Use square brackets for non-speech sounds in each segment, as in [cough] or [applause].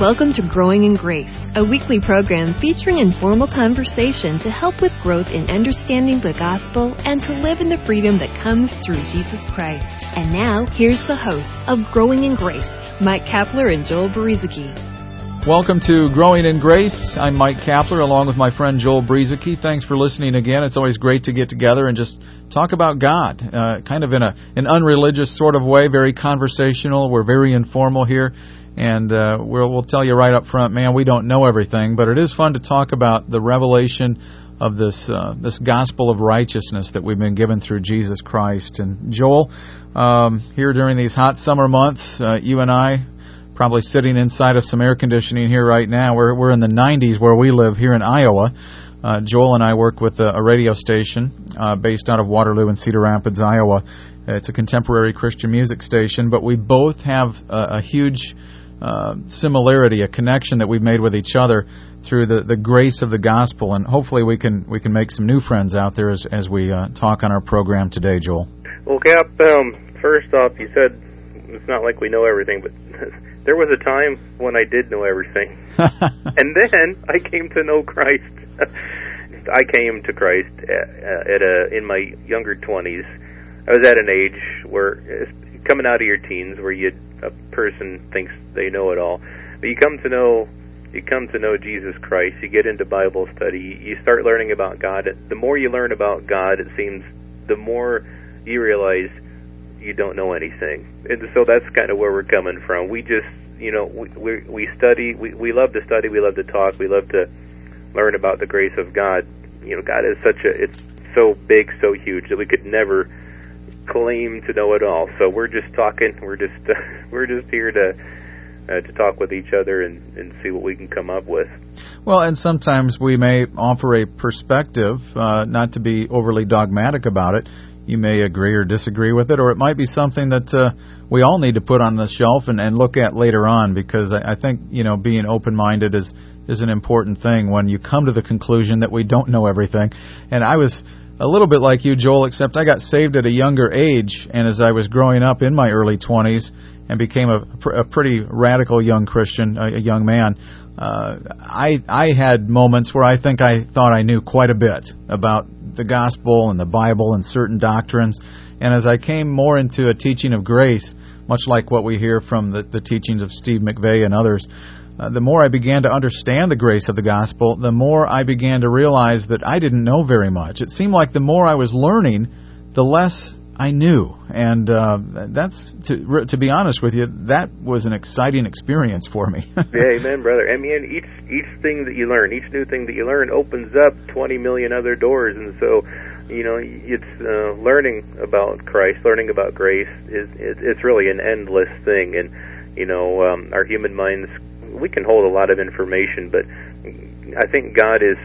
Welcome to Growing in Grace, a weekly program featuring informal conversation to help with growth in understanding the gospel and to live in the freedom that comes through Jesus Christ. And now, here's the hosts of Growing in Grace, Mike Kapler and Joel Brueseke. Welcome to Growing in Grace. I'm Mike Kapler along with my friend Joel Brueseke. Thanks for listening again. It's always great to get together and just talk about God, uh, kind of in a an unreligious sort of way, very conversational. We're very informal here. And uh, we'll, we'll tell you right up front, man, we don't know everything, but it is fun to talk about the revelation of this uh, this gospel of righteousness that we've been given through Jesus Christ. And Joel, um, here during these hot summer months, uh, you and I probably sitting inside of some air conditioning here right now. We're we're in the 90s where we live here in Iowa. Uh, Joel and I work with a, a radio station uh, based out of Waterloo and Cedar Rapids, Iowa. It's a contemporary Christian music station, but we both have a, a huge uh, similarity, a connection that we've made with each other through the, the grace of the gospel, and hopefully we can we can make some new friends out there as as we uh, talk on our program today, Joel. Well, Cap, um, first off, you said it's not like we know everything, but [laughs] there was a time when I did know everything, [laughs] and then I came to know Christ. [laughs] I came to Christ at, at a in my younger twenties. I was at an age where coming out of your teens where you a person thinks they know it all. But you come to know you come to know Jesus Christ, you get into Bible study, you start learning about God. The more you learn about God, it seems the more you realize you don't know anything. And so that's kind of where we're coming from. We just, you know, we we, we study, we we love to study, we love to talk, we love to learn about the grace of God. You know, God is such a it's so big, so huge that we could never claim to know it all. So we're just talking. We're just uh, [laughs] we're just here to uh, to talk with each other and and see what we can come up with. Well, and sometimes we may offer a perspective, uh, not to be overly dogmatic about it. You may agree or disagree with it, or it might be something that uh, we all need to put on the shelf and, and look at later on. Because I, I think you know being open-minded is is an important thing when you come to the conclusion that we don't know everything. And I was a little bit like you, Joel, except I got saved at a younger age, and as I was growing up in my early 20s and became a, a pretty radical young Christian, a, a young man, uh, I I had moments where I think I thought I knew quite a bit about the gospel and the Bible and certain doctrines, and as I came more into a teaching of grace, much like what we hear from the, the teachings of Steve McVey and others, uh, the more I began to understand the grace of the gospel, the more I began to realize that I didn't know very much. It seemed like the more I was learning, the less I knew, and uh, that's to to be honest with you, that was an exciting experience for me. [laughs] yeah, amen, brother. I mean, each each thing that you learn, each new thing that you learn, opens up twenty million other doors, and so you know it's uh, learning about Christ, learning about grace is it's really an endless thing, and you know um, our human minds we can hold a lot of information, but I think God is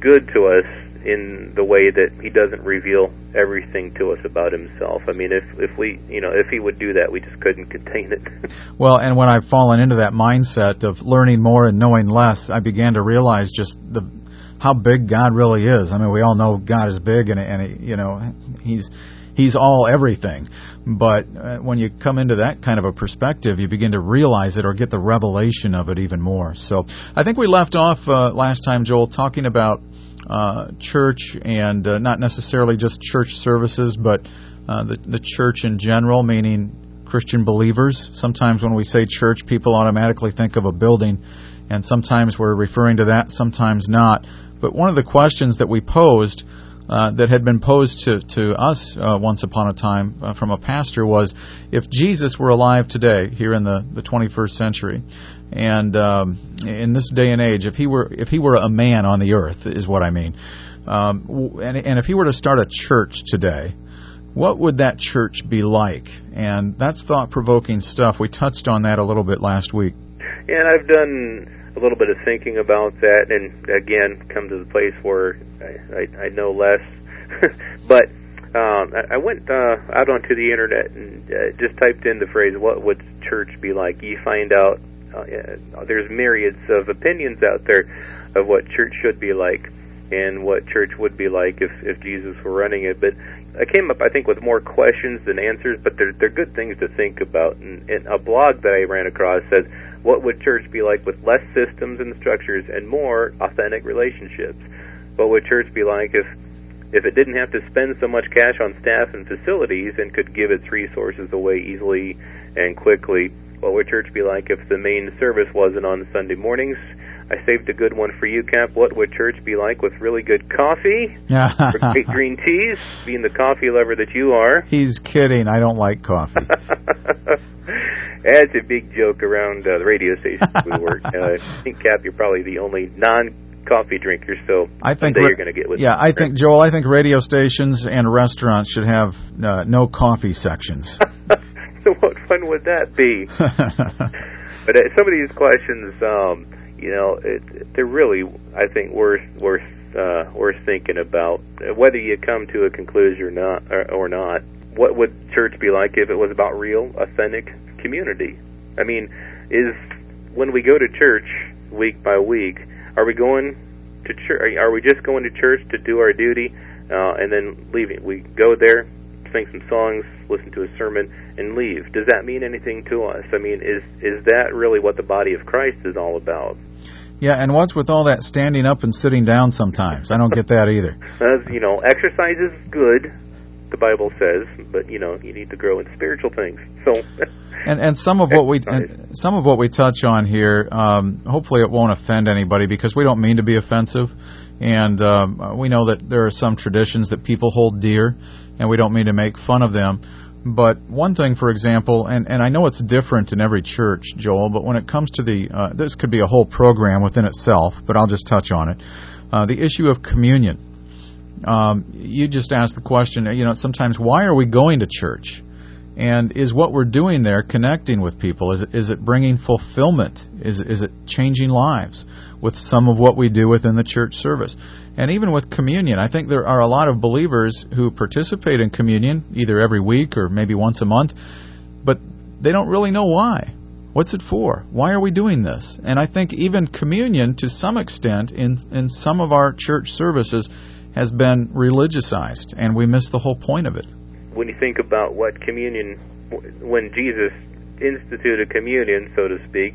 good to us in the way that he doesn't reveal everything to us about himself. I mean, if if we, you know, if he would do that, we just couldn't contain it. [laughs] well, and when I've fallen into that mindset of learning more and knowing less, I began to realize just the how big God really is. I mean, we all know God is big, and and you know, he's he's all everything. But uh, when you come into that kind of a perspective, you begin to realize it or get the revelation of it even more. So I think we left off uh, last time, Joel, talking about uh, church and uh, not necessarily just church services, but uh, the, the church in general, meaning Christian believers. Sometimes when we say church, people automatically think of a building, and sometimes we're referring to that, sometimes not. But one of the questions that we posed uh, that had been posed to, to us uh, once upon a time uh, from a pastor was if Jesus were alive today, here in the, the 21st century, and um, in this day and age, if he were if he were a man on the earth, is what I mean, um, and, and if he were to start a church today, what would that church be like? And that's thought provoking stuff. We touched on that a little bit last week. And I've done a little bit of thinking about that, and again, come to the place where I, I, I know less. [laughs] but um, I, I went uh, out onto the internet and uh, just typed in the phrase "What would church be like?" You find out uh, there's myriads of opinions out there of what church should be like and what church would be like if if Jesus were running it. But I came up, I think, with more questions than answers. But they're they're good things to think about. And, and a blog that I ran across says What would church be like with less systems and structures and more authentic relationships? What would church be like if if it didn't have to spend so much cash on staff and facilities and could give its resources away easily and quickly? What would church be like if the main service wasn't on Sunday mornings? I saved a good one for you, Cap. What would church be like with really good coffee? [laughs] great green teas, being the coffee lover that you are. He's kidding. I don't like coffee. [laughs] That's a big joke around uh, the radio station we work. [laughs] Uh, I think, Cap, you're probably the only non coffee drinker, so I think you're going to get with Yeah, I think Joel. I think radio stations and restaurants should have uh, no coffee sections. so what fun would that be? but uh, some of these questions, um, you know, it, they're really, I think, worth worth uh, worth thinking about. Whether you come to a conclusion or not, or, or not, what would church be like if it was about real, authentic community? I mean, is when we go to church week by week, are we going to church? Are we just going to church to do our duty uh, and then leaving? We go there, sing some songs, listen to a sermon, and leave. Does that mean anything to us? I mean, is is that really what the body of Christ is all about? Yeah, and what's with all that standing up and sitting down sometimes? I don't get that either. As [laughs] uh, you know, exercise is good, the Bible says, but you know, you need to grow in spiritual things. So [laughs] and and some of what we and some of what we touch on here, um, hopefully it won't offend anybody because we don't mean to be offensive, and um, we know that there are some traditions that people hold dear, and we don't mean to make fun of them. But one thing, for example, and, and I know it's different in every church, Joel, but when it comes to the, uh, this could be a whole program within itself, but I'll just touch on it. Uh, the issue of communion. Um, you just asked the question, you know, sometimes why are we going to church? And is what we're doing there connecting with people? Is it, is it bringing fulfillment? Is, is it changing lives with some of what we do within the church service? And even with communion, I think there are a lot of believers who participate in communion either every week or maybe once a month, but they don't really know why. What's it for? Why are we doing this? And I think even communion, to some extent, in, in some of our church services, has been religiousized, and we miss the whole point of it when you think about what communion, when Jesus instituted communion, so to speak,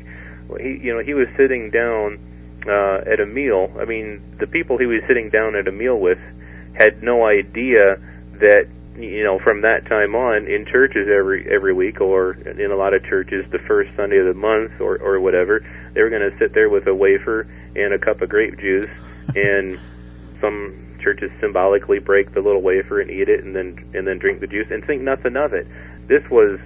he, you know, he was sitting down uh, at a meal. I mean, the people he was sitting down at a meal with had no idea that you know from that time on in churches every every week or in a lot of churches the first Sunday of the month or or whatever they were going to sit there with a wafer and a cup of grape juice and some churches symbolically break the little wafer and eat it, and then and then drink the juice and think nothing of it. This was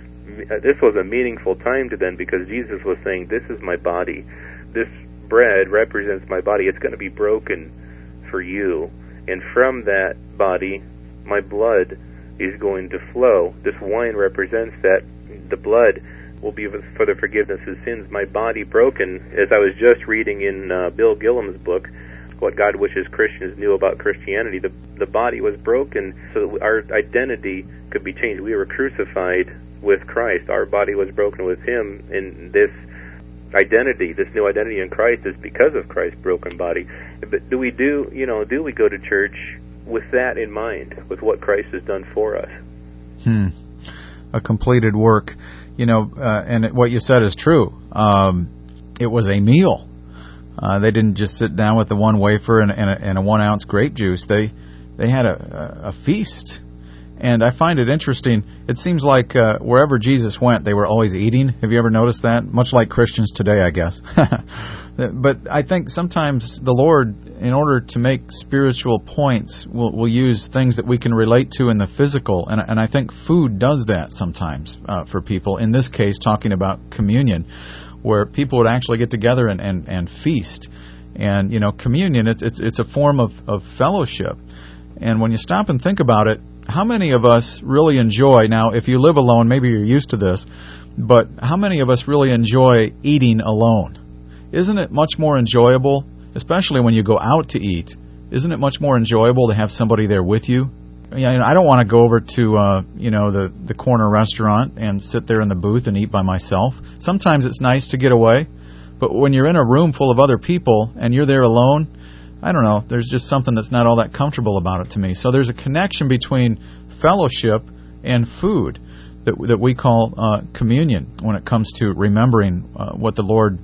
uh, this was a meaningful time to them because Jesus was saying, "This is my body. This bread represents my body. It's going to be broken for you, and from that body, my blood is going to flow. This wine represents that the blood." will be for the forgiveness of sins. My body broken, as I was just reading in uh, Bill Gillham's book, what God wishes Christians knew about Christianity. The the body was broken so that our identity could be changed. We were crucified with Christ. Our body was broken with Him, and this identity, this new identity in Christ, is because of Christ's broken body. But do we do you know do we go to church with that in mind, with what Christ has done for us? Hmm. A completed work, you know, uh, and what you said is true. Um, it was a meal uh, they didn't just sit down with the one wafer and, and, a, and a one ounce grape juice. They they had a, a feast, and I find it interesting. It seems like uh, wherever Jesus went, they were always eating. Have you ever noticed that? Much like Christians today, I guess. [laughs] but I think sometimes the Lord, in order to make spiritual points, will will use things that we can relate to in the physical, and and I think food does that sometimes uh, for people. In this case, talking about communion where people would actually get together and, and, and feast. And, you know, communion, it's, it's, it's a form of, of fellowship. And when you stop and think about it, how many of us really enjoy, now, if you live alone, maybe you're used to this, but how many of us really enjoy eating alone? Isn't it much more enjoyable, especially when you go out to eat? Isn't it much more enjoyable to have somebody there with you you know, I don't want to go over to uh, you know the the corner restaurant and sit there in the booth and eat by myself. Sometimes it's nice to get away, but when you're in a room full of other people and you're there alone, I don't know. There's just something that's not all that comfortable about it to me. So there's a connection between fellowship and food. that that we call uh, communion when it comes to remembering uh, what the Lord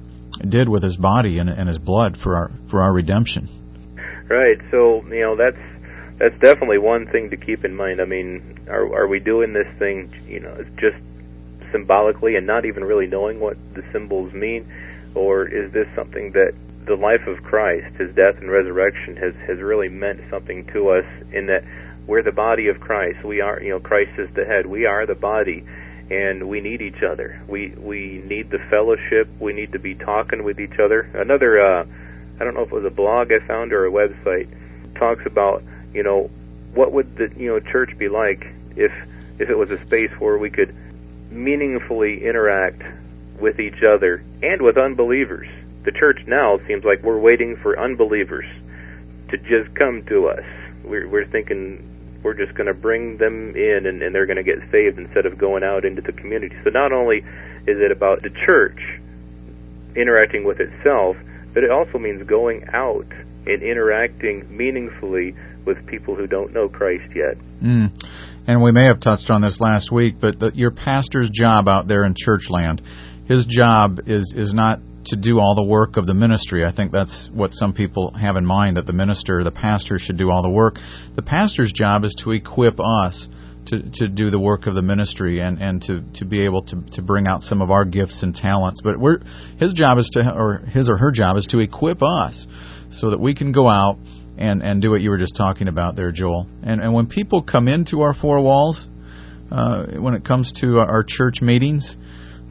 did with His body and, and His blood for our for our redemption. Right. So you know that's that's definitely one thing to keep in mind. I mean, are are we doing this thing? You know, just symbolically and not even really knowing what the symbols mean, or is this something that the life of Christ, His death and resurrection, has has really meant something to us in that we're the body of Christ. We are, you know, Christ is the head. We are the body, and we need each other. We we need the fellowship. We need to be talking with each other. Another, uh, I don't know if it was a blog I found or a website, talks about, you know, what would the you know church be like if if it was a space where we could meaningfully interact with each other and with unbelievers. The church now seems like we're waiting for unbelievers to just come to us. We're, we're thinking we're just going to bring them in and, and they're going to get saved instead of going out into the community. So not only is it about the church interacting with itself, but it also means going out and interacting meaningfully with people who don't know Christ yet. Mm. And we may have touched on this last week, but the, your pastor's job out there in church land, his job is is not to do all the work of the ministry. I think that's what some people have in mind that the minister, the pastor, should do all the work. The pastor's job is to equip us to, to do the work of the ministry and, and to, to be able to, to bring out some of our gifts and talents. But we're, his job is to, or his or her job is to equip us so that we can go out and, and do what you were just talking about there, Joel. And, and when people come into our four walls, uh, when it comes to our church meetings,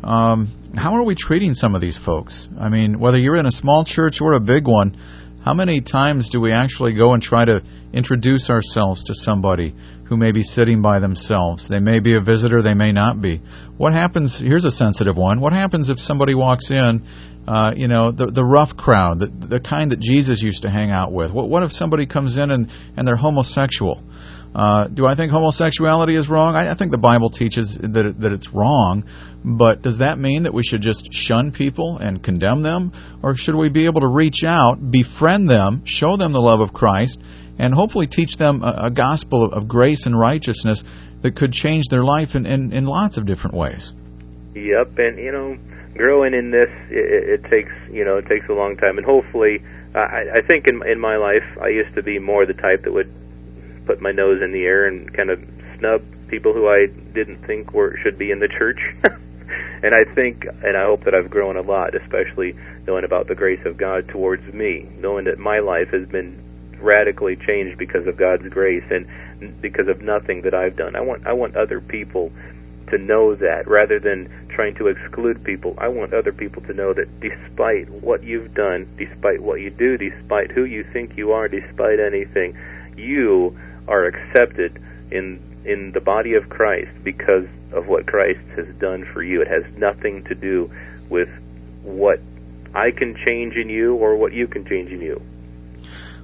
um, how are we treating some of these folks? I mean, whether you're in a small church or a big one, how many times do we actually go and try to introduce ourselves to somebody who may be sitting by themselves? They may be a visitor, they may not be. What happens? Here's a sensitive one. What happens if somebody walks in, uh, you know, the the rough crowd, the the kind that Jesus used to hang out with? What what if somebody comes in and and they're homosexual? Uh, do I think homosexuality is wrong? I, I think the Bible teaches that it, that it's wrong, but does that mean that we should just shun people and condemn them, or should we be able to reach out, befriend them, show them the love of Christ, and hopefully teach them a, a gospel of, of, grace and righteousness that could change their life in, in, in lots of different ways? Yep, and you know, growing in this, it, it takes you know it takes a long time, and hopefully, I, I think in in my life, I used to be more the type that would put my nose in the air and kind of snub people who I didn't think were should be in the church. [laughs] and I think and I hope that I've grown a lot, especially knowing about the grace of God towards me, knowing that my life has been radically changed because of God's grace and because of nothing that I've done. I want I want other people to know that rather than trying to exclude people. I want other people to know that despite what you've done, despite what you do, despite who you think you are, despite anything, you are accepted in in the body of Christ because of what Christ has done for you. It has nothing to do with what I can change in you or what you can change in you.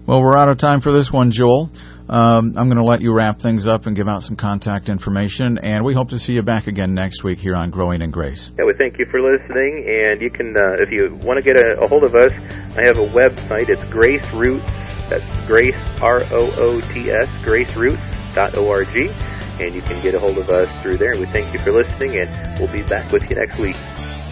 Well, we're out of time for this one, Joel. Um, I'm going to let you wrap things up and give out some contact information, and we hope to see you back again next week here on Growing in Grace. Yeah, we thank you for listening, and you can, uh, if you want to get a, a hold of us, I have a website. It's Grace Roots that's Grace, R O O T S, graceroots.org. And you can get a hold of us through there. We thank you for listening, and we'll be back with you next week.